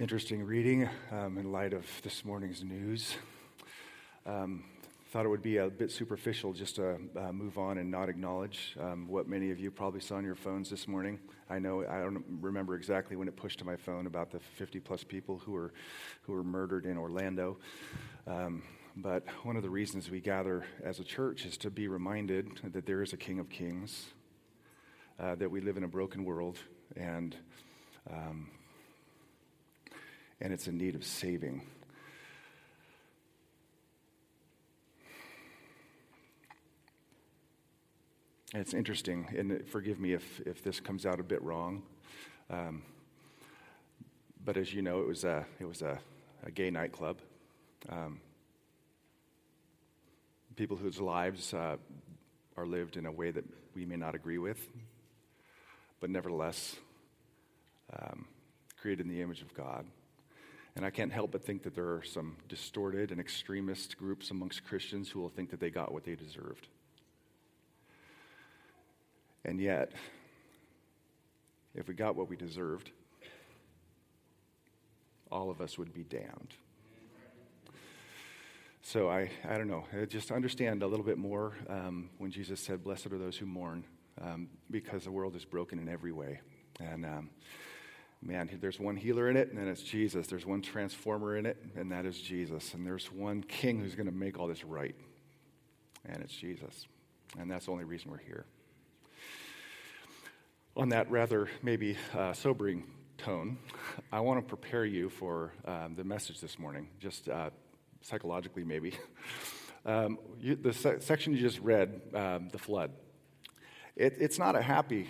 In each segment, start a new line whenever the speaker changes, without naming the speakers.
interesting reading um, in light of this morning's news. Um, thought it would be a bit superficial just to uh, move on and not acknowledge um, what many of you probably saw on your phones this morning. I know I don't remember exactly when it pushed to my phone about the 50 plus people who were who were murdered in Orlando. Um, but one of the reasons we gather as a church is to be reminded that there is a King of Kings, uh, that we live in a broken world, and um, and it's in need of saving. It's interesting, and forgive me if, if this comes out a bit wrong. Um, but as you know, it was a, it was a, a gay nightclub. Um, people whose lives uh, are lived in a way that we may not agree with, but nevertheless um, created in the image of God. And I can't help but think that there are some distorted and extremist groups amongst Christians who will think that they got what they deserved. And yet, if we got what we deserved, all of us would be damned. So I, I don't know, I just understand a little bit more um, when Jesus said, Blessed are those who mourn, um, because the world is broken in every way. And um, man, there's one healer in it, and then it's Jesus. There's one transformer in it, and that is Jesus. And there's one king who's going to make all this right, and it's Jesus. And that's the only reason we're here on that rather maybe uh, sobering tone, I want to prepare you for um, the message this morning, just uh, psychologically maybe. Um, you, the se- section you just read, um, the flood, it, it's not a happy,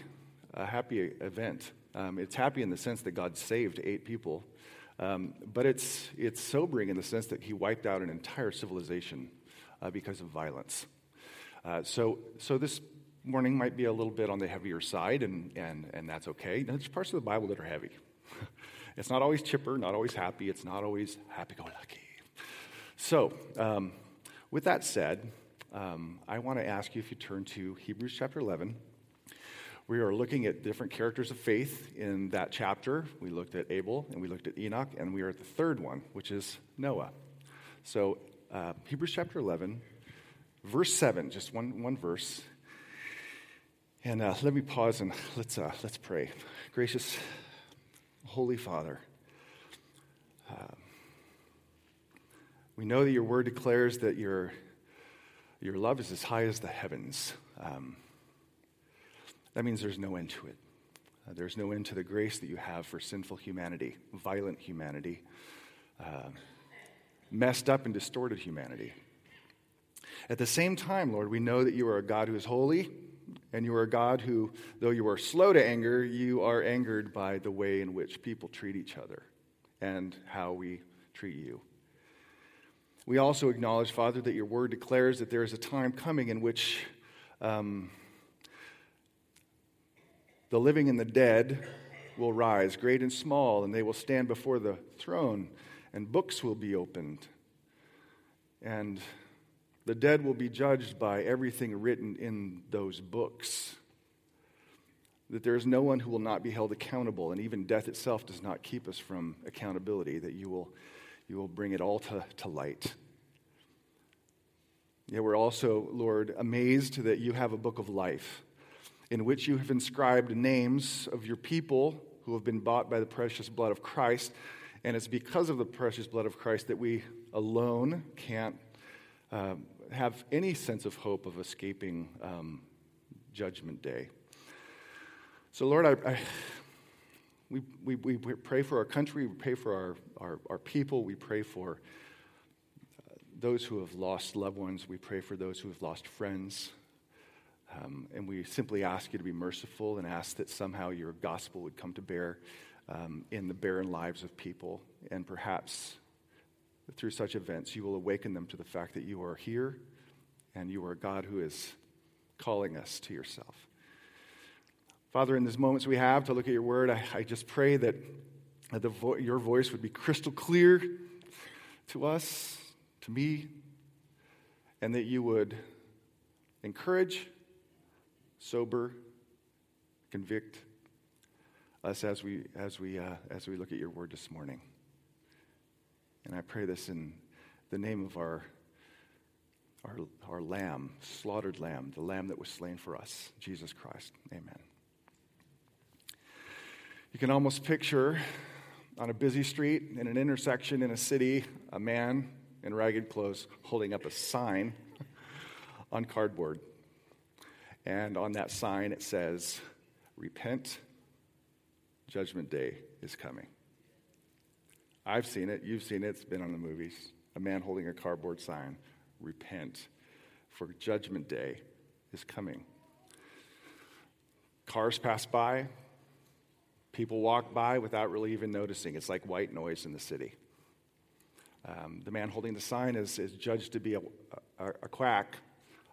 a happy event. Um, it's happy in the sense that God saved eight people, um, but it's, it's sobering in the sense that He wiped out an entire civilization uh, because of violence. Uh, so, so this morning might be a little bit on the heavier side, and, and, and that's okay. There's parts of the Bible that are heavy. it's not always chipper, not always happy, it's not always happy go lucky. So, um, with that said, um, I want to ask you if you turn to Hebrews chapter 11. We are looking at different characters of faith in that chapter. We looked at Abel and we looked at Enoch, and we are at the third one, which is Noah. So, uh, Hebrews chapter 11, verse 7, just one, one verse. And uh, let me pause and let's, uh, let's pray. Gracious Holy Father, uh, we know that your word declares that your, your love is as high as the heavens. Um, that means there's no end to it. Uh, there's no end to the grace that you have for sinful humanity, violent humanity, uh, messed up and distorted humanity. At the same time, Lord, we know that you are a God who is holy and you are a God who, though you are slow to anger, you are angered by the way in which people treat each other and how we treat you. We also acknowledge, Father, that your word declares that there is a time coming in which um, the living and the dead will rise, great and small, and they will stand before the throne, and books will be opened. And the dead will be judged by everything written in those books. That there is no one who will not be held accountable, and even death itself does not keep us from accountability, that you will, you will bring it all to, to light. Yet we're also, Lord, amazed that you have a book of life in which you have inscribed names of your people who have been bought by the precious blood of Christ. And it's because of the precious blood of Christ that we alone can't um, have any sense of hope of escaping um, Judgment Day. So, Lord, I, I, we, we, we pray for our country, we pray for our, our, our people, we pray for uh, those who have lost loved ones, we pray for those who have lost friends. Um, and we simply ask you to be merciful and ask that somehow your gospel would come to bear um, in the barren lives of people and perhaps through such events, you will awaken them to the fact that you are here and you are a God who is calling us to yourself. Father, in these moments we have to look at your word, I, I just pray that, vo- your voice would be crystal clear to us, to me, and that you would encourage, sober, convict us as we, as we, uh, as we look at your word this morning. And I pray this in the name of our, our, our Lamb, slaughtered Lamb, the Lamb that was slain for us, Jesus Christ. Amen. You can almost picture on a busy street in an intersection in a city a man in ragged clothes holding up a sign on cardboard. And on that sign it says, Repent, Judgment Day is coming. I've seen it, you've seen it, it's been on the movies. A man holding a cardboard sign, Repent, for Judgment Day is coming. Cars pass by, people walk by without really even noticing. It's like white noise in the city. Um, the man holding the sign is, is judged to be a, a, a quack,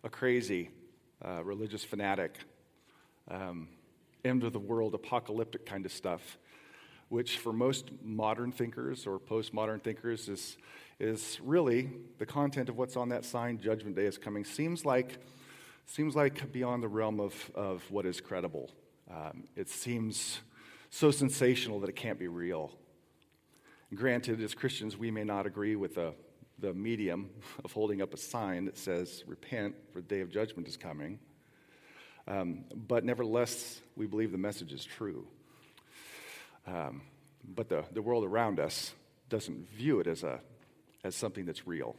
a crazy, uh, religious fanatic, um, end of the world, apocalyptic kind of stuff, which for most modern thinkers or postmodern thinkers is, is really the content of what's on that sign, Judgment Day is coming, seems like, seems like beyond the realm of, of what is credible. Um, it seems so sensational that it can't be real. Granted, as Christians, we may not agree with the, the medium of holding up a sign that says, Repent, for the day of judgment is coming. Um, but nevertheless, we believe the message is true. Um, but the, the world around us doesn't view it as, a, as something that's real.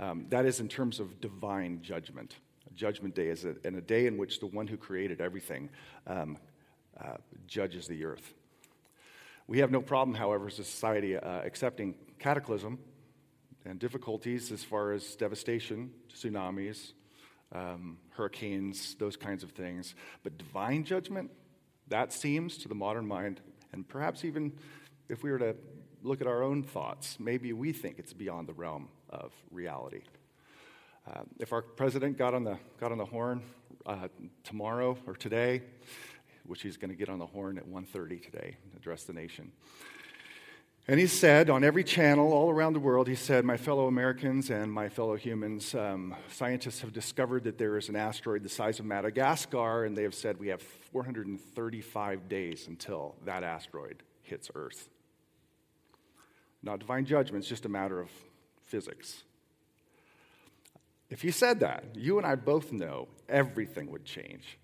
Um, that is in terms of divine judgment. Judgment Day is a, and a day in which the one who created everything um, uh, judges the earth. We have no problem, however, as a society, uh, accepting cataclysm and difficulties as far as devastation, tsunamis, um, hurricanes, those kinds of things. But divine judgment, that seems to the modern mind, and perhaps even if we were to look at our own thoughts, maybe we think it's beyond the realm of reality. Uh, if our president got on the, got on the horn uh, tomorrow or today which he's going to get on the horn at 1.30 today, address the nation. And he said on every channel all around the world, he said, My fellow Americans and my fellow humans, um, scientists have discovered that there is an asteroid the size of Madagascar, and they have said we have 435 days until that asteroid hits Earth. Not divine judgment, it's just a matter of physics. If he said that, you and I both know everything would change.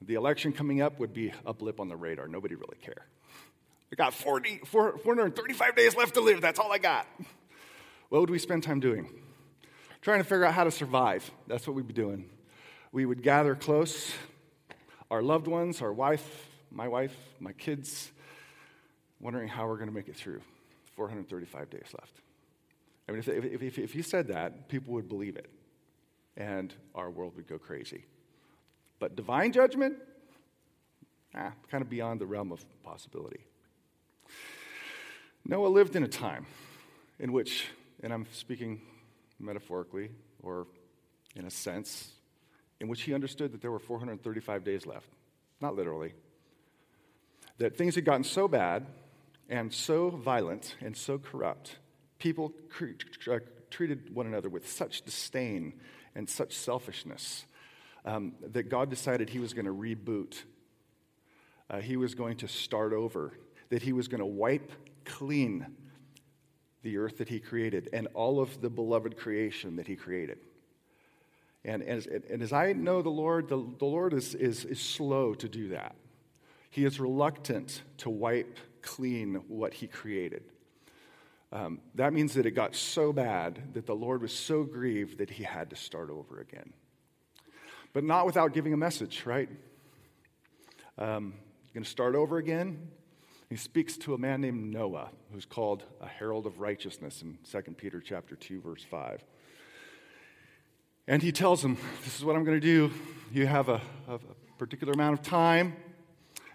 The election coming up would be a blip on the radar. Nobody really care. I got 40, 435 days left to live. That's all I got. What would we spend time doing? Trying to figure out how to survive. That's what we'd be doing. We would gather close, our loved ones, our wife, my wife, my kids, wondering how we're going to make it through. 435 days left. I mean, if, if, if, if you said that, people would believe it, and our world would go crazy. But divine judgment, ah, kind of beyond the realm of possibility. Noah lived in a time in which, and I'm speaking metaphorically or in a sense, in which he understood that there were 435 days left. Not literally. That things had gotten so bad and so violent and so corrupt, people treated one another with such disdain and such selfishness um, that God decided He was going to reboot. Uh, he was going to start over, that He was going to wipe clean the earth that He created and all of the beloved creation that He created. And, as, and as I know the Lord, the, the Lord is, is, is slow to do that. He is reluctant to wipe clean what He created. Um, that means that it got so bad that the Lord was so grieved that He had to start over again but not without giving a message, right? Um, you're going to start over again. He speaks to a man named Noah, who's called a herald of righteousness in 2 Peter chapter 2, verse 5. And he tells him, This is what I'm going to do. You have a, a particular amount of time,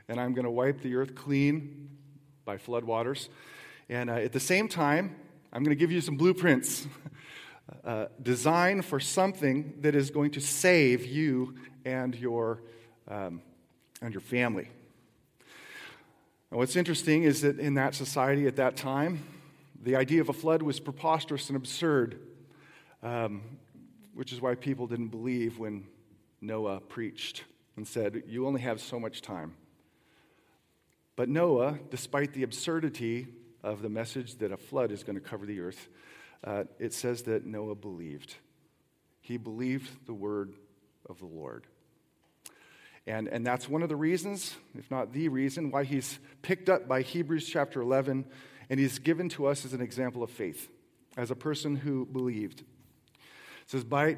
and I'm going to wipe the earth clean by floodwaters. And uh, at the same time, I'm going to give you some blueprints uh, design for something that is going to save you and your, um, and your family. And what's interesting is that in that society at that time, the idea of a flood was preposterous and absurd, um, which is why people didn't believe when Noah preached and said, You only have so much time. But Noah, despite the absurdity of the message that a flood is going to cover the earth, uh, it says that Noah believed. He believed the word of the Lord. And, and that's one of the reasons, if not the reason, why he's picked up by Hebrews chapter 11 and he's given to us as an example of faith, as a person who believed. It says, by,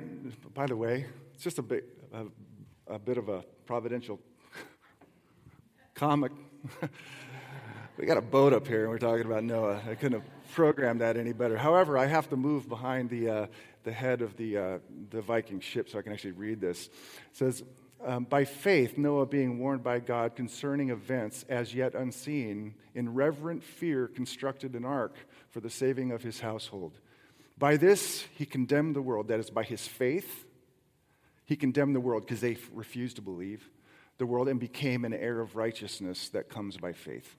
by the way, it's just a bit, a, a bit of a providential comic. we got a boat up here and we're talking about Noah. I couldn't have programmed that any better. However, I have to move behind the, uh, the head of the, uh, the Viking ship so I can actually read this. It says, um, by faith, Noah being warned by God concerning events as yet unseen, in reverent fear constructed an ark for the saving of his household. By this, he condemned the world. That is, by his faith, he condemned the world because they refused to believe the world and became an heir of righteousness that comes by faith.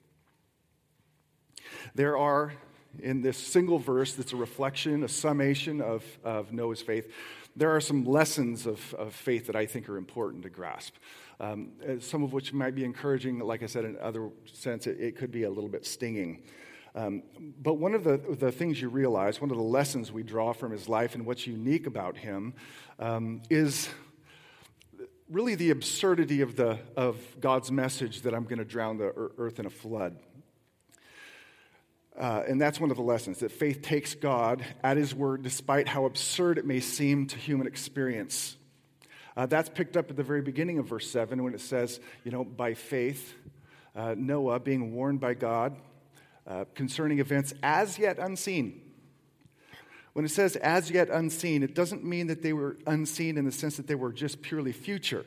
There are, in this single verse that's a reflection, a summation of, of Noah's faith, there are some lessons of, of faith that I think are important to grasp. Um, uh, some of which might be encouraging, like I said, in other sense, it, it could be a little bit stinging. Um, but one of the, the things you realize, one of the lessons we draw from his life and what's unique about him um, is really the absurdity of, the, of God's message that I'm going to drown the earth in a flood. Uh, and that's one of the lessons that faith takes God at His word, despite how absurd it may seem to human experience. Uh, that's picked up at the very beginning of verse 7 when it says, you know, by faith, uh, Noah being warned by God uh, concerning events as yet unseen. When it says as yet unseen, it doesn't mean that they were unseen in the sense that they were just purely future.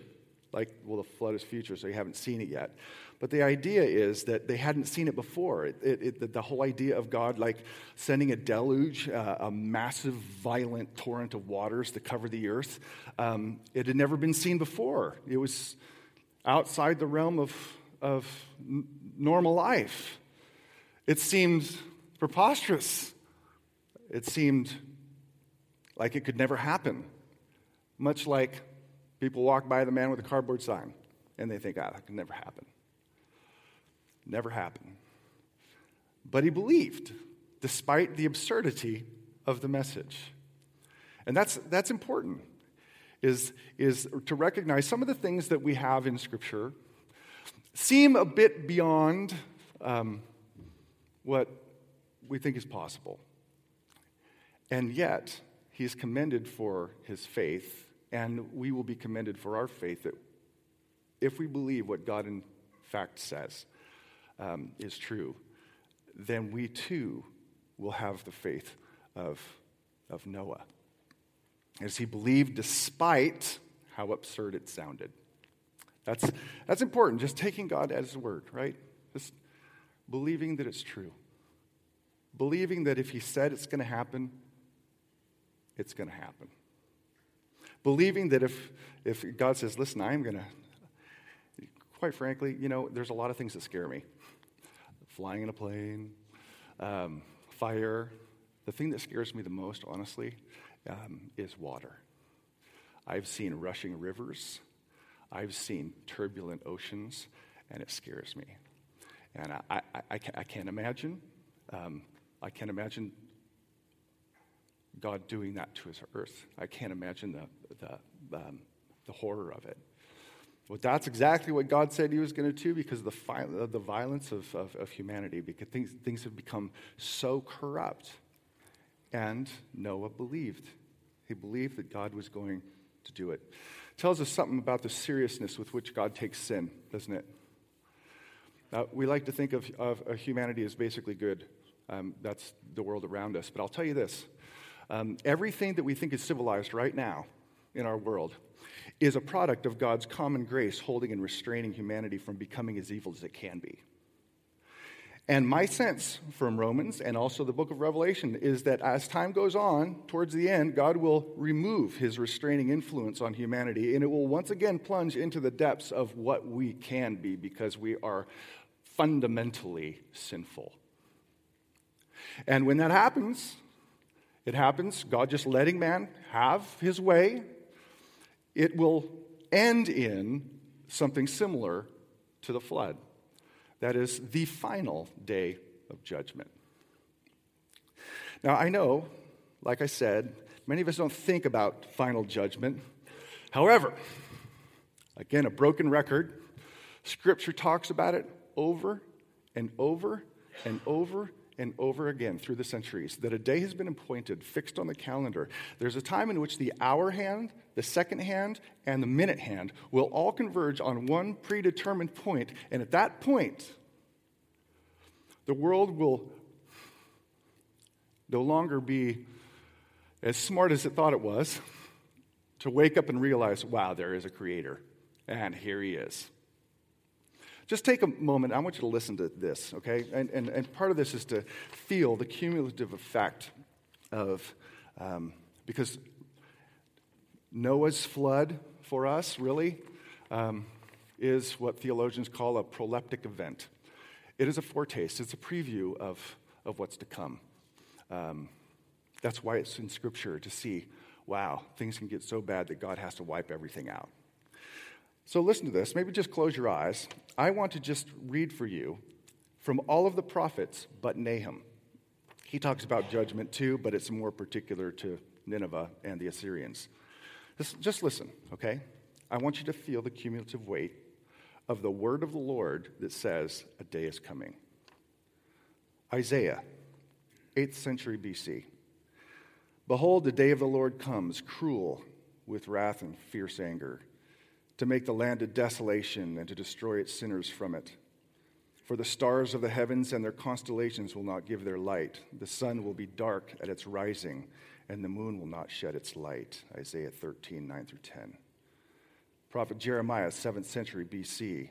Like, well, the flood is future, so you haven't seen it yet. But the idea is that they hadn't seen it before. It, it, it, the whole idea of God like sending a deluge, uh, a massive, violent torrent of waters to cover the earth, um, it had never been seen before. It was outside the realm of, of normal life. It seemed preposterous. It seemed like it could never happen. Much like people walk by the man with the cardboard sign and they think, ah, that could never happen. Never happened. But he believed, despite the absurdity of the message. And that's, that's important, is, is to recognize some of the things that we have in Scripture seem a bit beyond um, what we think is possible. And yet, he is commended for his faith, and we will be commended for our faith that if we believe what God in fact says um, is true, then we too will have the faith of, of Noah. As he believed despite how absurd it sounded. That's, that's important, just taking God at his word, right? Just believing that it's true. Believing that if he said it's going to happen, it's going to happen. Believing that if, if God says, listen, I'm going to, quite frankly, you know, there's a lot of things that scare me flying in a plane, um, fire. The thing that scares me the most, honestly, um, is water. I've seen rushing rivers, I've seen turbulent oceans, and it scares me. And I, I, I, I can't imagine. Um, I can't imagine God doing that to his earth. I can't imagine the, the, um, the horror of it. Well, that's exactly what God said he was going to do because of the, the violence of, of, of humanity, because things, things have become so corrupt. And Noah believed. He believed that God was going to do it. tells us something about the seriousness with which God takes sin, doesn't it? Uh, we like to think of, of, of, humanity as basically good. Um, that's the world around us. But I'll tell you this um, everything that we think is civilized right now in our world is a product of God's common grace holding and restraining humanity from becoming as evil as it can be. And my sense from Romans and also the book of Revelation is that as time goes on, towards the end, God will remove his restraining influence on humanity and it will once again plunge into the depths of what we can be because we are fundamentally sinful. And when that happens, it happens, God just letting man have his way, it will end in something similar to the flood. That is the final day of judgment. Now, I know, like I said, many of us don't think about final judgment. However, again, a broken record, Scripture talks about it over and over and over and over again through the centuries that a day has been appointed, fixed on the calendar. There's a time in which the hour hand, the second hand, and the minute hand will all converge on one predetermined point, and at that point, the world will no longer be as smart as it thought it was to wake up and realize, wow, there is a creator, and here he is. Just take a moment. I want you to listen to this, okay? And, and, and part of this is to feel the cumulative effect of, um, because Noah's flood for us, really, um, is what theologians call a proleptic event. It is a foretaste, it's a preview of, of what's to come. Um, that's why it's in Scripture to see, wow, things can get so bad that God has to wipe everything out. So listen to this. Maybe just close your eyes. I want to just read for you from all of the prophets but Nahum. He talks about judgment too, but it's more particular to Nineveh and the Assyrians. Just, just listen, okay? I want you to feel the cumulative weight of the word of the Lord that says, A day is coming. Isaiah, 8th century BC. Behold, the day of the Lord comes, cruel with wrath and fierce anger to make the land a desolation and to destroy its sinners from it. For the stars of the heavens and their constellations will not give their light. The sun will be dark at its rising, and the moon will not shed its light. Isaiah 13, 9 through 10. Prophet Jeremiah, 7th century BC.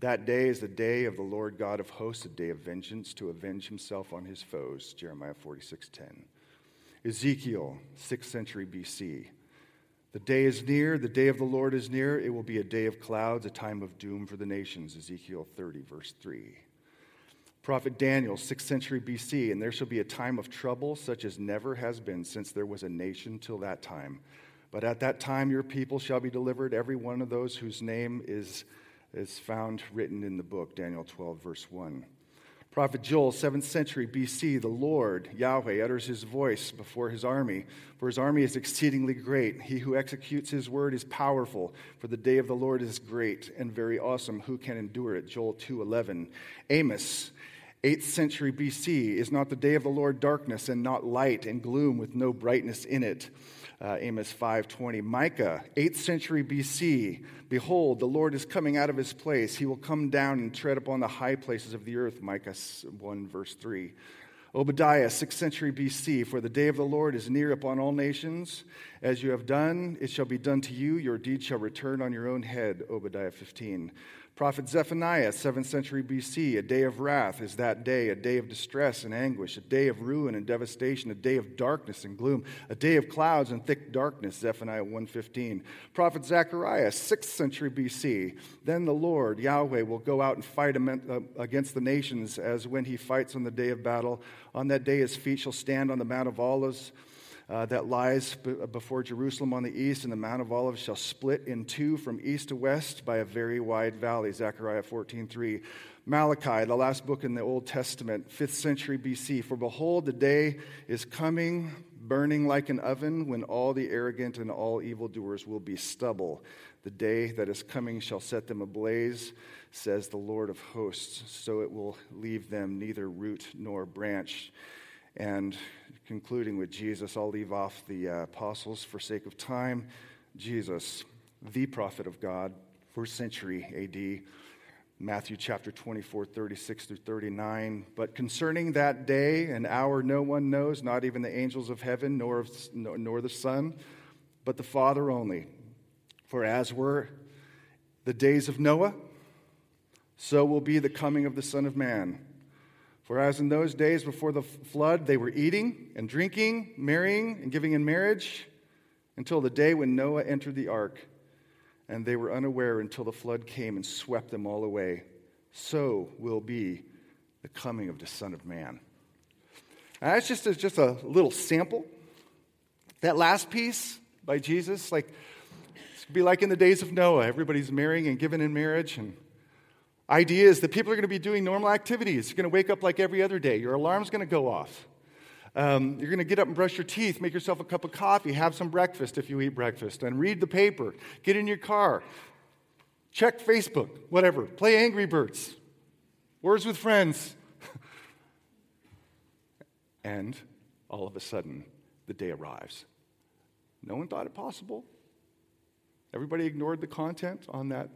That day is the day of the Lord God of hosts, a day of vengeance to avenge himself on his foes. Jeremiah 46:10. Ezekiel, 6th century BC. The day is near, the day of the Lord is near. It will be a day of clouds, a time of doom for the nations. Ezekiel 30, verse 3. Prophet Daniel, 6th century BC, and there shall be a time of trouble such as never has been since there was a nation till that time. But at that time your people shall be delivered, every one of those whose name is, is found written in the book. Daniel 12, verse 1. Prophet Joel, 7th century BC, the Lord, Yahweh, utters his voice before his army, for his army is exceedingly great. He who executes his word is powerful, for the day of the Lord is great and very awesome. Who can endure it? Joel 2:11. Amos, 8th century BC, is not the day of the Lord darkness and not light and gloom with no brightness in it uh, Amos 5:20. Micah, 8th century BC. Behold, the Lord is coming out of his place. He will come down and tread upon the high places of the earth. Micah 1 verse 3. Obadiah, 6th century BC. For the day of the Lord is near upon all nations. As you have done, it shall be done to you. Your deed shall return on your own head. Obadiah 15. Prophet Zephaniah, 7th century BC, a day of wrath is that day, a day of distress and anguish, a day of ruin and devastation, a day of darkness and gloom, a day of clouds and thick darkness, Zephaniah 1:15. Prophet Zechariah, 6th century BC, then the Lord, Yahweh, will go out and fight uh, against the nations as when he fights on the day of battle. On that day his feet shall stand on the Mount of Olives uh, that lies b- before Jerusalem on the east, and the Mount of Olives shall split in two from east to west by a very wide valley. Zechariah 14:3. Malachi, the last book in the Old Testament, 5th century BC. For behold, the day is coming, burning like an oven, when all the arrogant and all evildoers will be stubble. The day that is coming shall set them ablaze, says the Lord of hosts, so it will leave them neither root nor branch. And concluding with Jesus, I'll leave off the uh, apostles for sake of time. Jesus, the prophet of God, first century AD, Matthew chapter 24, 36 through 39. But concerning that day and hour, no one knows, not even the angels of heaven, nor, nor the Son, but the Father only. For as were the days of Noah, so will be the coming of the Son of Man. For as in those days before the flood, they were eating and drinking, marrying and giving in marriage until the day when Noah entered the ark, and they were unaware until the flood came and swept them all away. So will be the coming of the Son of Man. Now, that's just a, just a little sample. That last piece by Jesus, like, it's be like in the days of Noah. Everybody's marrying and giving in marriage, and Idea is that people are going to be doing normal activities. You're going to wake up like every other day. Your alarm's going to go off. Um, you're going to get up and brush your teeth, make yourself a cup of coffee, have some breakfast if you eat breakfast, and read the paper. Get in your car, check Facebook, whatever. Play Angry Birds, Words with Friends. and all of a sudden, the day arrives. No one thought it possible. Everybody ignored the content on that,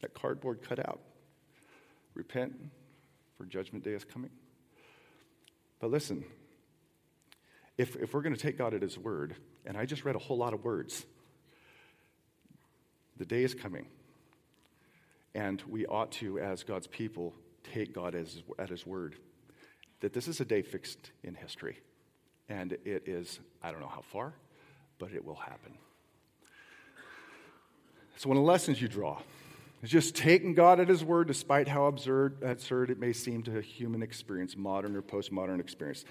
that cardboard cutout. Repent, for judgment day is coming. But listen, if, if we're going to take God at His word, and I just read a whole lot of words, the day is coming. And we ought to, as God's people, take God as, at His word. That this is a day fixed in history. And it is, I don't know how far, but it will happen. So, one of the lessons you draw it's just taking God at His word, despite how absurd, absurd it may seem to a human experience, modern or postmodern experience.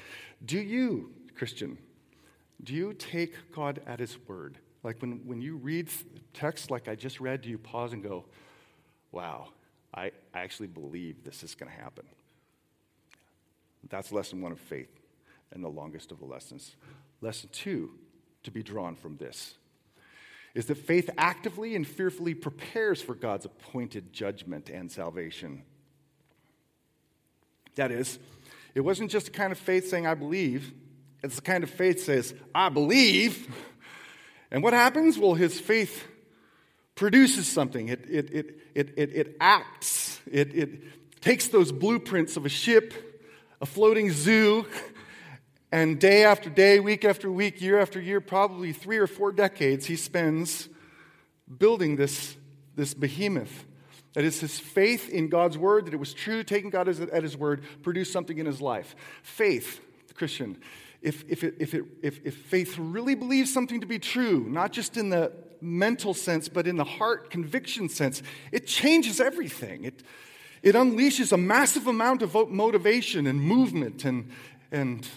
Do you, Christian, do you take God at His word? Like when, when you read text like I just read, do you pause and go, wow, I, I actually believe this is going to happen? That's lesson one of faith and the longest of the lessons. Lesson two to be drawn from this is that faith actively and fearfully prepares for God's appointed judgment and salvation. That is, it wasn't just a kind of faith saying, I believe. It's the kind of faith says, I believe. And what happens? Well, his faith produces something, it, it, it, it, it, it acts, it, it takes those blueprints of a ship, a floating zoo, and day after day, week after week, year after year, probably three or four decades, he spends building this, this behemoth. That is his faith in God's word, that it was true, taking God at his word, produced something in his life. Faith, Christian, if, if, it, if, it, if, if faith really believes something to be true, not just in the mental sense, but in the heart conviction sense, it changes everything. It, it unleashes a massive amount of motivation and movement and, and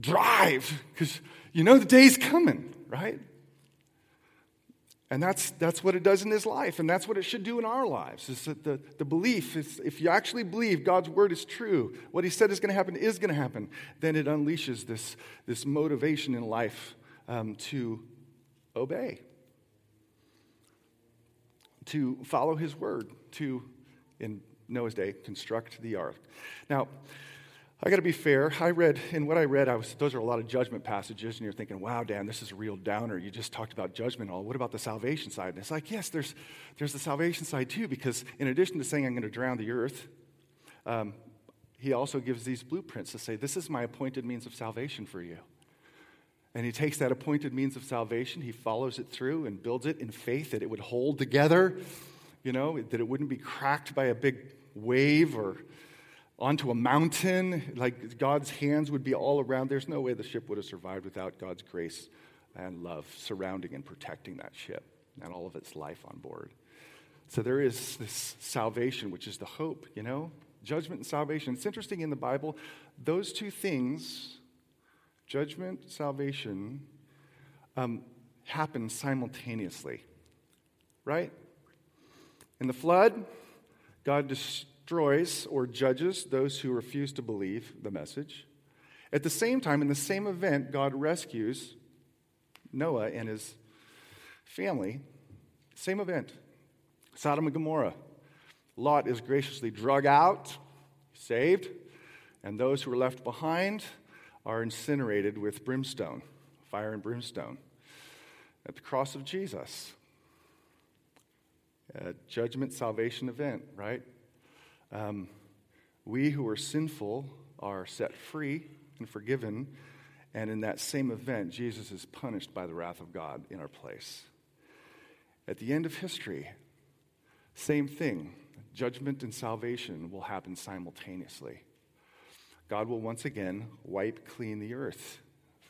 drive because you know the day's coming, right? And that's, that's what it does in his life, and that's what it should do in our lives. Is that the, the belief is if you actually believe God's word is true, what he said is going to happen is going to happen, then it unleashes this, this motivation in life um, to obey, to follow his word, to, in Noah's day, construct the ark. Now, I got to be fair. I read, in what I read, I was, those are a lot of judgment passages, and you're thinking, wow, Dan, this is a real downer. You just talked about judgment all. What about the salvation side? And it's like, yes, there's, there's the salvation side too, because in addition to saying I'm going to drown the earth, um, he also gives these blueprints to say, this is my appointed means of salvation for you. And he takes that appointed means of salvation, he follows it through and builds it in faith that it would hold together, you know, that it wouldn't be cracked by a big wave or onto a mountain, like God's hands would be all around. There's no way the ship would have survived without God's grace and love surrounding and protecting that ship and all of its life on board. So there is this salvation, which is the hope, you know? Judgment and salvation. It's interesting in the Bible, those two things, judgment, salvation, um, happen simultaneously, right? In the flood, God destroyed destroys or judges those who refuse to believe the message. At the same time, in the same event, God rescues Noah and his family. Same event. Sodom and Gomorrah. Lot is graciously drug out, saved, and those who are left behind are incinerated with brimstone, fire and brimstone. At the cross of Jesus, a judgment salvation event, right? Um, we who are sinful are set free and forgiven, and in that same event, Jesus is punished by the wrath of God in our place. At the end of history, same thing. Judgment and salvation will happen simultaneously. God will once again wipe clean the earth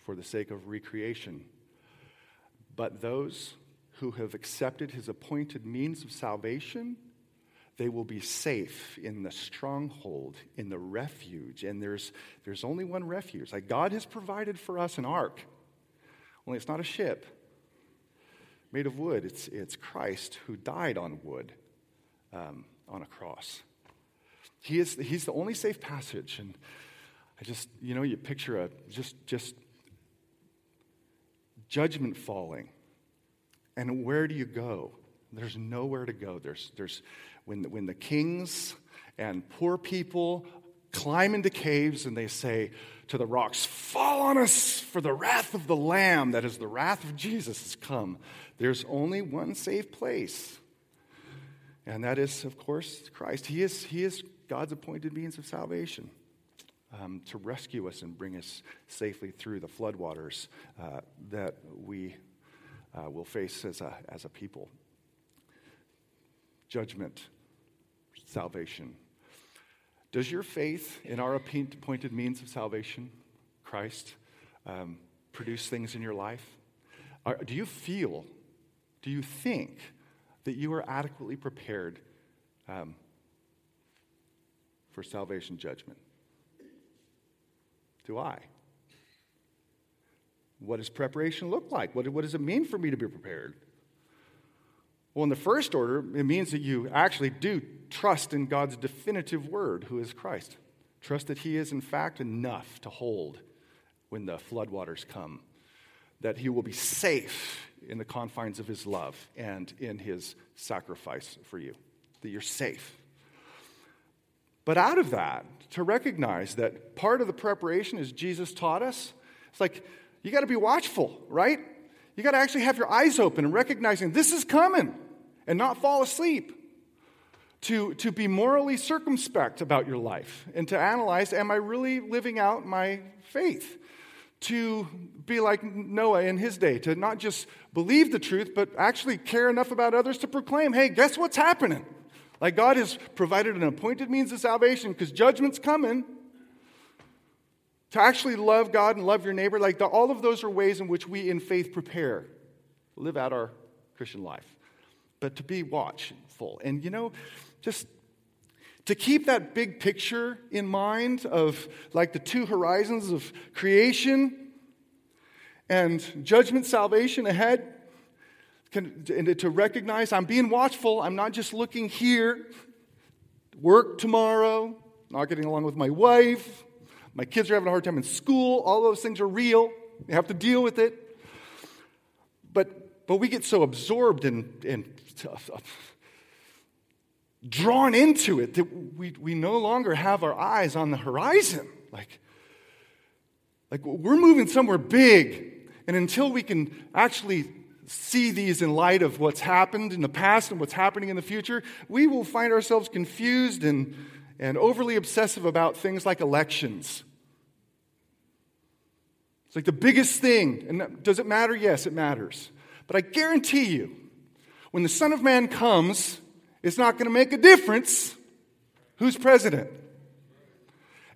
for the sake of recreation. But those who have accepted his appointed means of salvation they will be safe in the stronghold, in the refuge. And there's, there's only one refuge. Like God has provided for us an ark, only it's not a ship. made of wood. It's, it's Christ who died on wood um, on a cross. He is, he's the only safe passage. And I just, you know, you picture a just, just judgment falling. And where do you go? There's nowhere to go. There's, there's when, when the kings and poor people climb into caves and they say to the rocks, Fall on us, for the wrath of the Lamb, that is, the wrath of Jesus, has come. There's only one safe place. And that is, of course, Christ. He is, he is God's appointed means of salvation um, to rescue us and bring us safely through the floodwaters uh, that we uh, will face as a, as a people. Judgment, salvation, does your faith in our appointed means of salvation, Christ, um, produce things in your life? Are, do you feel, do you think that you are adequately prepared um, for salvation judgment? Do I? What does preparation look like? What, what does it mean for me to be prepared? Well, in the first order, it means that you actually do trust in God's definitive word, who is Christ. Trust that He is, in fact, enough to hold when the floodwaters come, that He will be safe in the confines of His love and in His sacrifice for you, that you're safe. But out of that, to recognize that part of the preparation, is Jesus taught us, it's like you got to be watchful, right? You got to actually have your eyes open and recognizing this is coming and not fall asleep. To, to be morally circumspect about your life and to analyze am I really living out my faith? To be like Noah in his day, to not just believe the truth, but actually care enough about others to proclaim, hey, guess what's happening? Like God has provided an appointed means of salvation because judgment's coming. To actually love God and love your neighbor, like the, all of those are ways in which we in faith prepare, live out our Christian life but to be watchful. And you know, just to keep that big picture in mind of like the two horizons of creation and judgment, salvation ahead, and to recognize I'm being watchful. I'm not just looking here, work tomorrow, not getting along with my wife, my kids are having a hard time in school. All those things are real. You have to deal with it. But, but we get so absorbed in, in drawn into it that we, we no longer have our eyes on the horizon. Like, like we're moving somewhere big. And until we can actually see these in light of what's happened in the past and what's happening in the future, we will find ourselves confused and, and overly obsessive about things like elections. It's like the biggest thing. And does it matter? Yes, it matters. But I guarantee you, when the Son of Man comes, it's not going to make a difference who's president.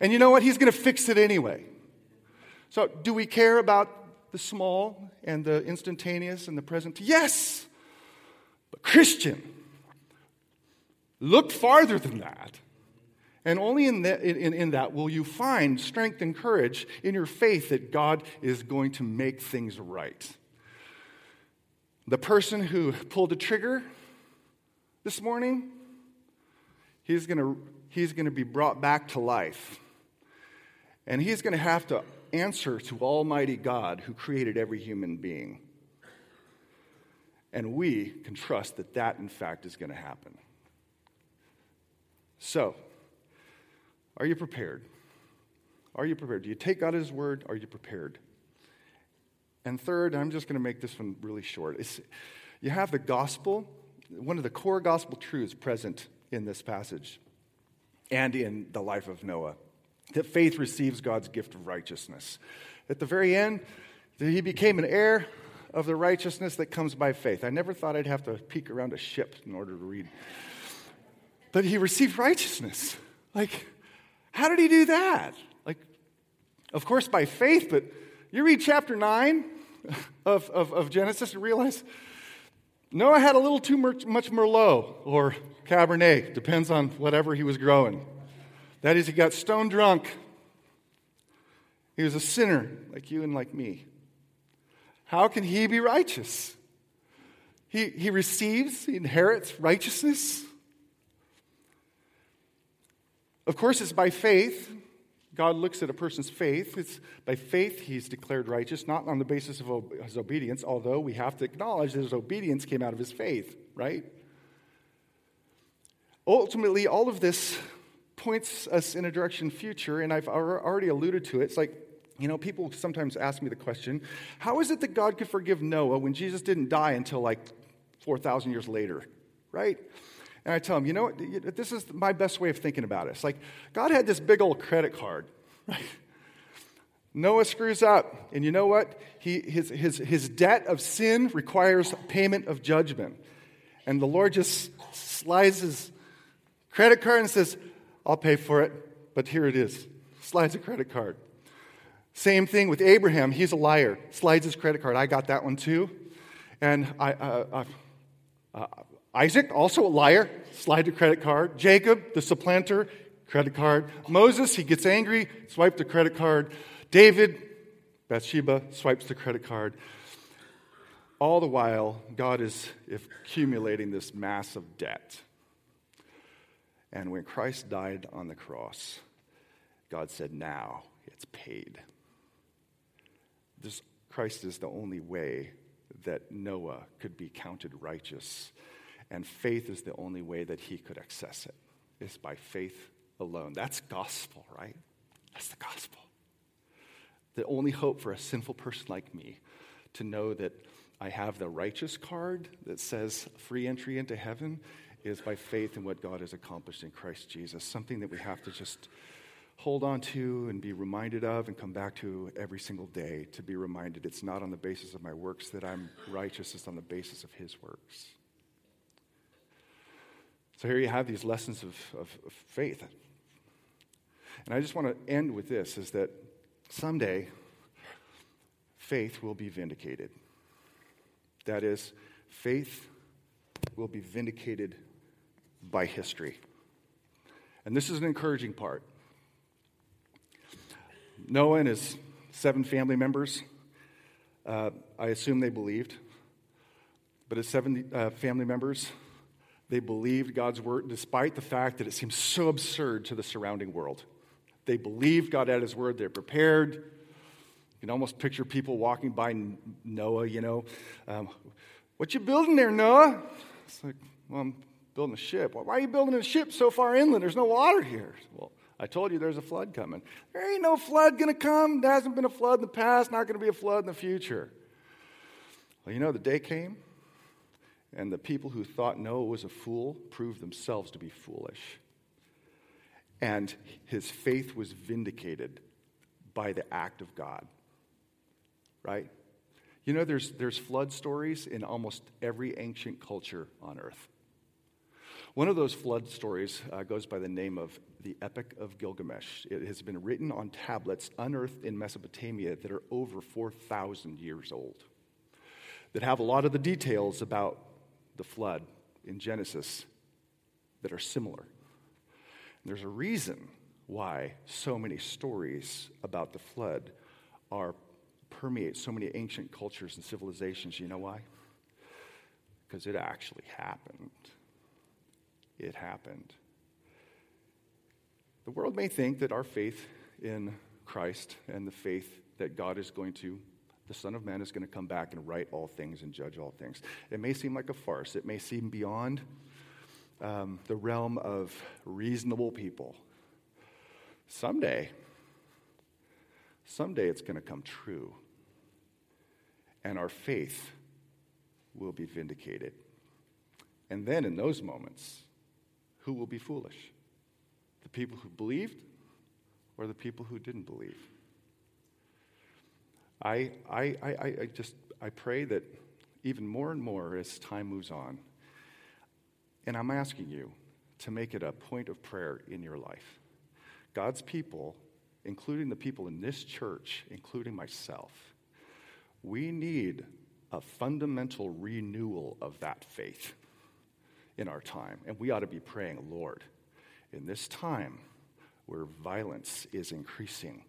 And you know what? He's going to fix it anyway. So, do we care about the small and the instantaneous and the present? Yes. But, Christian, look farther than that. And only in that, in, in that will you find strength and courage in your faith that God is going to make things right. The person who pulled the trigger this morning, he's going he's going to be brought back to life. And he's going to have to answer to Almighty God who created every human being. And we can trust that that, in fact, is going to happen. So, are you prepared? Are you prepared? Do you take God at His word? Are you prepared? And third, I'm just going to make this one really short. It's, you have the gospel, one of the core gospel truths present in this passage and in the life of Noah that faith receives God's gift of righteousness. At the very end, he became an heir of the righteousness that comes by faith. I never thought I'd have to peek around a ship in order to read. But he received righteousness. Like, how did he do that? Like, of course, by faith, but you read chapter 9 of, of, of Genesis and realize Noah had a little too much, much Merlot or Cabernet, depends on whatever he was growing. That is, he got stone drunk. He was a sinner like you and like me. How can he be righteous? He, he receives, he inherits righteousness. Of course, it's by faith. God looks at a person's faith. It's by faith he's declared righteous, not on the basis of his obedience, although we have to acknowledge that his obedience came out of his faith, right? Ultimately, all of this points us in a direction future, and I've already alluded to it. It's like, you know, people sometimes ask me the question how is it that God could forgive Noah when Jesus didn't die until like 4,000 years later, right? And I tell them, you know what, this is my best way of thinking about it. It's like God had this big old credit card, right? Noah screws up, and you know what? He, his, his, his debt of sin requires payment of judgment. And the Lord just slides his credit card and says, I'll pay for it, but here it is. Slides a credit card. Same thing with Abraham. He's a liar. Slides his credit card. I got that one too. And I, uh, uh, uh, Isaac, also a liar, slide the credit card. Jacob, the supplanter, credit card. Moses, he gets angry, swipe the credit card. David, Bathsheba, swipes the credit card. All the while, God is accumulating this massive debt. And when Christ died on the cross, God said, Now it's paid. This, Christ is the only way that Noah could be counted righteous. And faith is the only way that he could access it, is by faith alone. That's gospel, right? That's the gospel. The only hope for a sinful person like me to know that I have the righteous card that says free entry into heaven is by faith in what God has accomplished in Christ Jesus. Something that we have to just hold on to and be reminded of and come back to every single day to be reminded it's not on the basis of my works that I'm righteous, it's on the basis of His works. So here you have these lessons of, of, faith. And I just want to end with this is that someday faith will be vindicated. That is, faith will be vindicated by history. And this is an encouraging part. Noah and his seven family members, uh, I assume they believed, but his seven uh, family members, they believed God's word despite the fact that it seems so absurd to the surrounding world. They believed God at his word, they're prepared. You can almost picture people walking by Noah, you know. Um, what you building there, Noah? It's like, well, I'm building a ship. Why are you building a ship so far inland? There's no water here. Well, I told you there's a flood coming. There ain't no flood going to come. There hasn't been a flood in the past, not going to be a flood in the future. Well, you know, the day came, and the people who thought Noah was a fool proved themselves to be foolish. And his faith was vindicated by the act of God. Right? You know, there's, there's flood stories in almost every ancient culture on earth. One of those flood stories uh, goes by the name of the Epic of Gilgamesh. It has been written on tablets unearthed in Mesopotamia that are over 4,000 years old, that have a lot of the details about the flood in Genesis that are similar. And there's a reason why so many stories about the flood are permeate so many ancient cultures and civilizations. You know why? Because it actually happened. It happened. The world may think that our faith in Christ and the faith that God is going to, the Son of Man is going to come back and right all things and judge all things. It may seem like a farce. It may seem beyond um, the realm of reasonable people. Someday, someday it's going to come true. And our faith will be vindicated. And then in those moments, who will be foolish? The people who believed or the people who didn't believe? I, I, I, I just I pray that even more and more as time moves on, and I'm asking you to make it a point of prayer in your life. God's people, including the people in this church, including myself, we need a fundamental renewal of that faith in our time. And we ought to be praying, Lord, in this time where violence is increasing,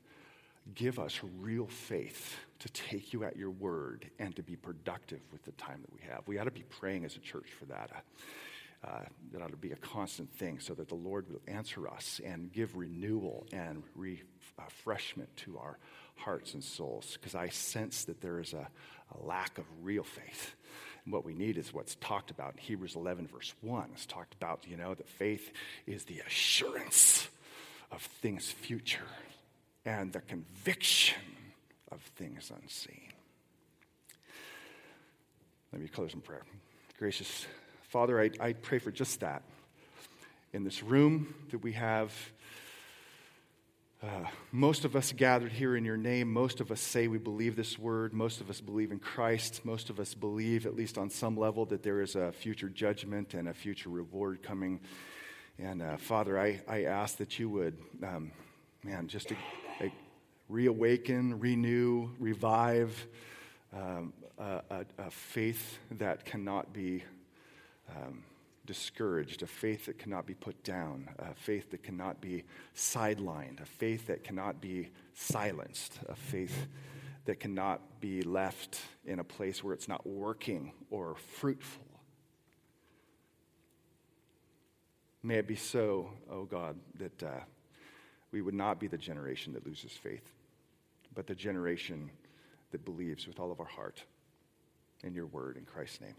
give us real faith to take you at your word and to be productive with the time that we have. We ought to be praying as a church for that. Uh, that ought to be a constant thing so that the Lord will answer us and give renewal and refreshment to our hearts and souls. Because I sense that there is a, a lack of real faith. And what we need is what's talked about in Hebrews 11, verse 1. It's talked about, you know, that faith is the assurance of things future and the conviction of things unseen. Let me close in prayer. Gracious Father, I, I pray for just that. In this room that we have, uh, most of us gathered here in your name, most of us say we believe this word, most of us believe in Christ, most of us believe, at least on some level, that there is a future judgment and a future reward coming. And uh, Father, I, I ask that you would, um, man, just to, reawaken, renew, revive um, a, a, a, faith that cannot be um, discouraged, a faith that cannot be put down, a faith that cannot be sidelined, a faith that cannot be silenced, a faith that cannot be left in a place where it's not working or fruitful. May it be so, oh God, that uh, we would not be the generation that loses faith but the generation that believes with all of our heart in your word in Christ's name.